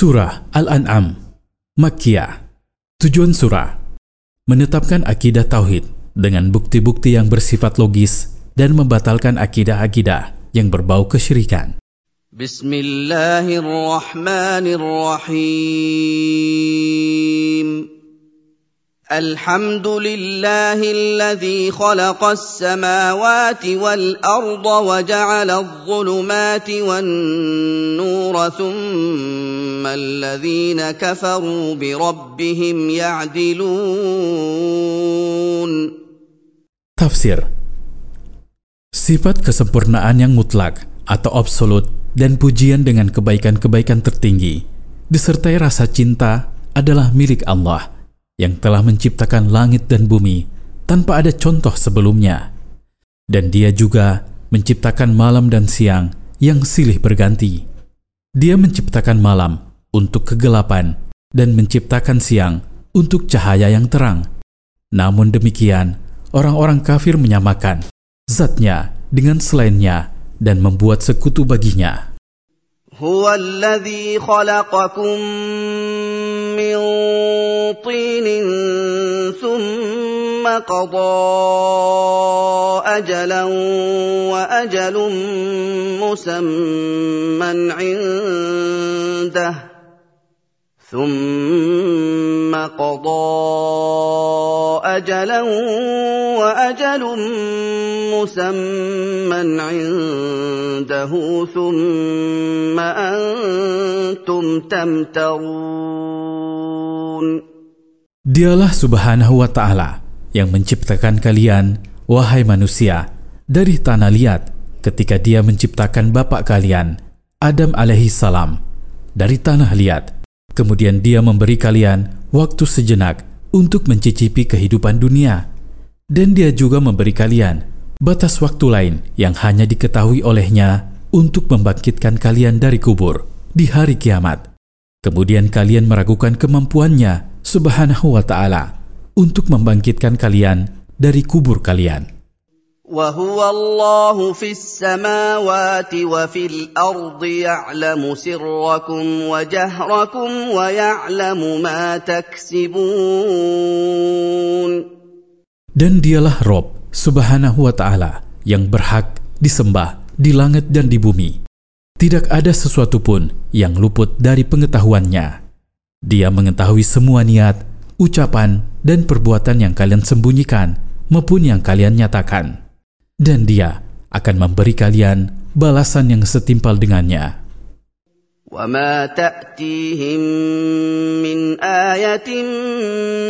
Surah Al-An'am Makkiyah Tujuan surah Menetapkan akidah tauhid dengan bukti-bukti yang bersifat logis dan membatalkan akidah-akidah yang berbau kesyirikan. Bismillahirrahmanirrahim. الحمد لله الذي خلق السماوات والارض وجعل الظلمات والنور ثم الذين كفروا بربهم يعدلون Tafsir Sifat kesempurnaan yang mutlak atau absolut dan pujian dengan kebaikan-kebaikan tertinggi disertai rasa cinta adalah milik Allah yang telah menciptakan langit dan bumi tanpa ada contoh sebelumnya. Dan dia juga menciptakan malam dan siang yang silih berganti. Dia menciptakan malam untuk kegelapan dan menciptakan siang untuk cahaya yang terang. Namun demikian, orang-orang kafir menyamakan zatnya dengan selainnya dan membuat sekutu baginya. هو الذي خلقكم من طين ثم قضى اجلا وأجل مسمى عنده ثم قضى اجلا واجل مسمى عنده ثم انتم تمترون Dialah subhanahu wa ta'ala yang menciptakan kalian, wahai manusia, dari tanah liat ketika dia menciptakan bapak kalian, Adam alaihi salam, dari tanah liat. Kemudian dia memberi kalian waktu sejenak untuk mencicipi kehidupan dunia. Dan dia juga memberi kalian batas waktu lain yang hanya diketahui olehnya untuk membangkitkan kalian dari kubur di hari kiamat. Kemudian kalian meragukan kemampuannya subhanahu wa ta'ala untuk membangkitkan kalian dari kubur kalian. وهو الله في السماوات وفي الارض يعلم سركم وجهركم ويعلم ما تكسبون Dan dialah Rob subhanahu wa ta'ala yang berhak disembah di langit dan di bumi. Tidak ada sesuatu pun yang luput dari pengetahuannya. Dia mengetahui semua niat, ucapan, dan perbuatan yang kalian sembunyikan maupun yang kalian nyatakan. Dan dia akan memberi kalian balasan yang setimpal dengannya. وما تاتيهم من ايه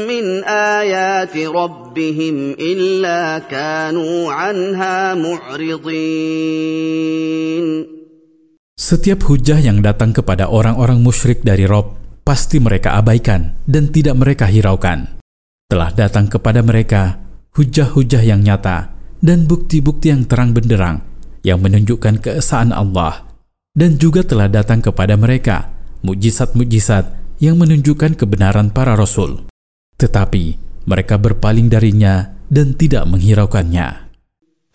من ايات ربهم الا كانوا عنها معرضين Setiap hujah yang datang kepada orang-orang musyrik dari Rob pasti mereka abaikan dan tidak mereka hiraukan. Telah datang kepada mereka hujah-hujah yang nyata dan bukti-bukti yang terang benderang yang menunjukkan keesaan Allah dan juga telah datang kepada mereka mujizat-mujizat yang menunjukkan kebenaran para rasul. Tetapi mereka berpaling darinya dan tidak menghiraukannya.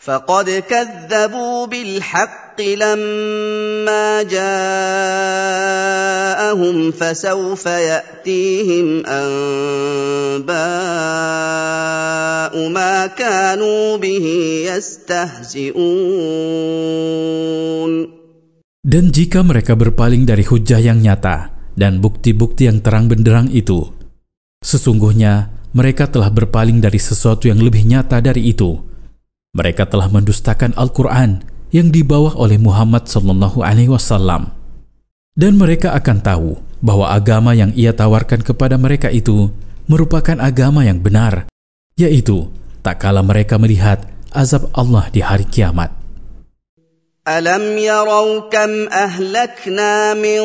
فقد كذبوا بالحق لما جاءهم فسوف ياتيهم انباء ما كانوا به يستهزئون Dan jika mereka berpaling dari hujah yang nyata dan bukti-bukti yang terang benderang itu, sesungguhnya mereka telah berpaling dari sesuatu yang lebih nyata dari itu. Mereka telah mendustakan Al-Quran yang dibawa oleh Muhammad Sallallahu Alaihi Wasallam, dan mereka akan tahu bahwa agama yang ia tawarkan kepada mereka itu merupakan agama yang benar, yaitu tak kala mereka melihat azab Allah di hari kiamat. ألم يروا كم أهلكنا من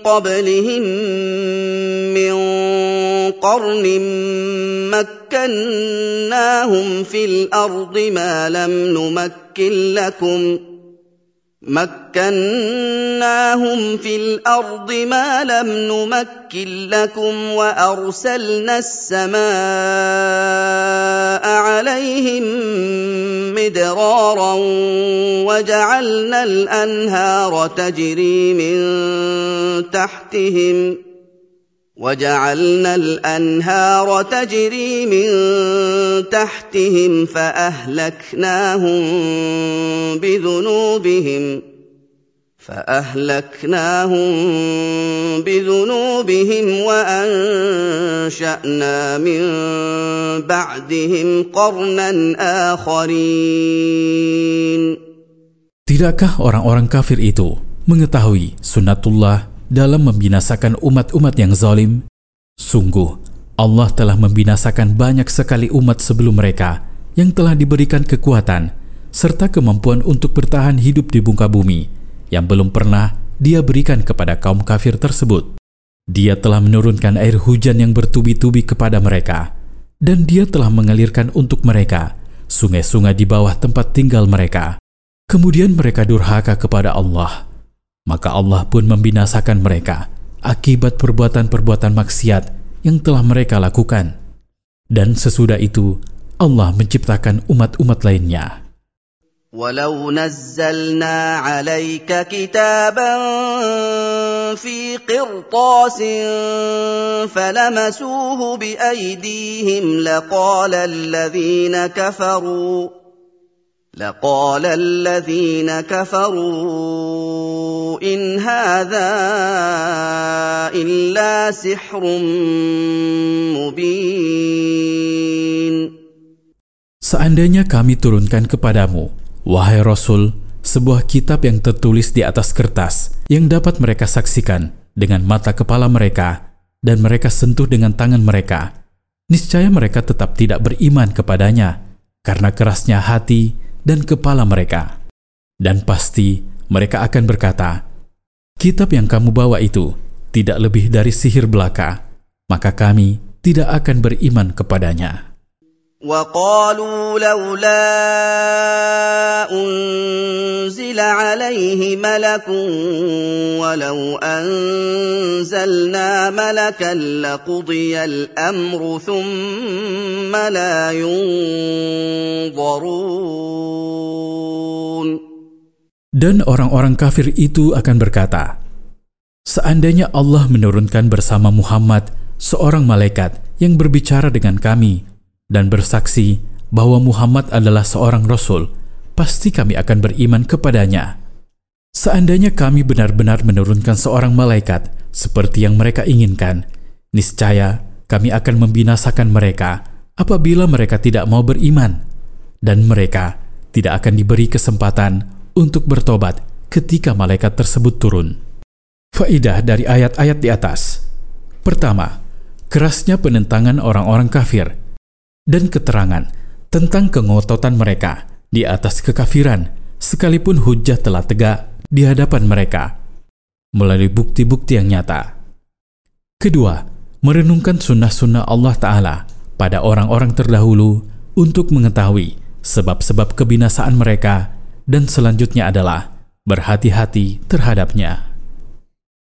قبلهم من قرن مكناهم في الأرض ما لم نمكن لكم. مكناهم في الأرض ما لم نمكن لكم وأرسلنا السماء عليهم مدرارا وجعلنا الأنهار تجري من تحتهم وجعلنا الأنهار تجري من تحتهم فأهلكناهم بذنوبهم فأهلكناهم بذنوبهم وأنشأنا من بعدهم قرنا آخرين. Tidakkah orang-orang kafir itu mengetahui sunnatullah dalam membinasakan umat-umat yang zalim? Sungguh, Allah telah membinasakan banyak sekali umat sebelum mereka yang telah diberikan kekuatan serta kemampuan untuk bertahan hidup di muka bumi yang belum pernah dia berikan kepada kaum kafir tersebut. Dia telah menurunkan air hujan yang bertubi-tubi kepada mereka, dan dia telah mengalirkan untuk mereka sungai-sungai di bawah tempat tinggal mereka. Kemudian mereka durhaka kepada Allah maka Allah pun membinasakan mereka akibat perbuatan-perbuatan maksiat yang telah mereka lakukan. Dan sesudah itu, Allah menciptakan umat-umat lainnya. ولو نزلنا عليك كتابا في قرطاس فلمسوه بأيديهم لقال الذين كفروا لقال الذين كفروا ان هذا الا سحر مبين Seandainya kami turunkan kepadamu, wahai Rasul, sebuah kitab yang tertulis di atas kertas yang dapat mereka saksikan dengan mata kepala mereka dan mereka sentuh dengan tangan mereka, niscaya mereka tetap tidak beriman kepadanya karena kerasnya hati dan kepala mereka. Dan pasti mereka akan berkata, Kitab yang kamu bawa itu tidak lebih dari sihir belaka, maka kami tidak akan beriman kepadanya. وقالوا لولا انزل عليه ملك ولو انزلنا ملكا لقضي الامر ثم لا ينظرون Dan orang-orang kafir itu akan berkata, Seandainya Allah menurunkan bersama Muhammad seorang malaikat yang berbicara dengan kami dan bersaksi bahwa Muhammad adalah seorang rasul, pasti kami akan beriman kepadanya. Seandainya kami benar-benar menurunkan seorang malaikat seperti yang mereka inginkan, niscaya kami akan membinasakan mereka apabila mereka tidak mau beriman, dan mereka tidak akan diberi kesempatan untuk bertobat ketika malaikat tersebut turun. Faidah dari ayat-ayat di atas. Pertama, kerasnya penentangan orang-orang kafir dan keterangan tentang kengototan mereka di atas kekafiran, sekalipun hujah telah tegak di hadapan mereka melalui bukti-bukti yang nyata. Kedua, merenungkan sunnah-sunnah Allah Ta'ala pada orang-orang terdahulu untuk mengetahui sebab-sebab kebinasaan mereka dan selanjutnya adalah berhati-hati terhadapnya.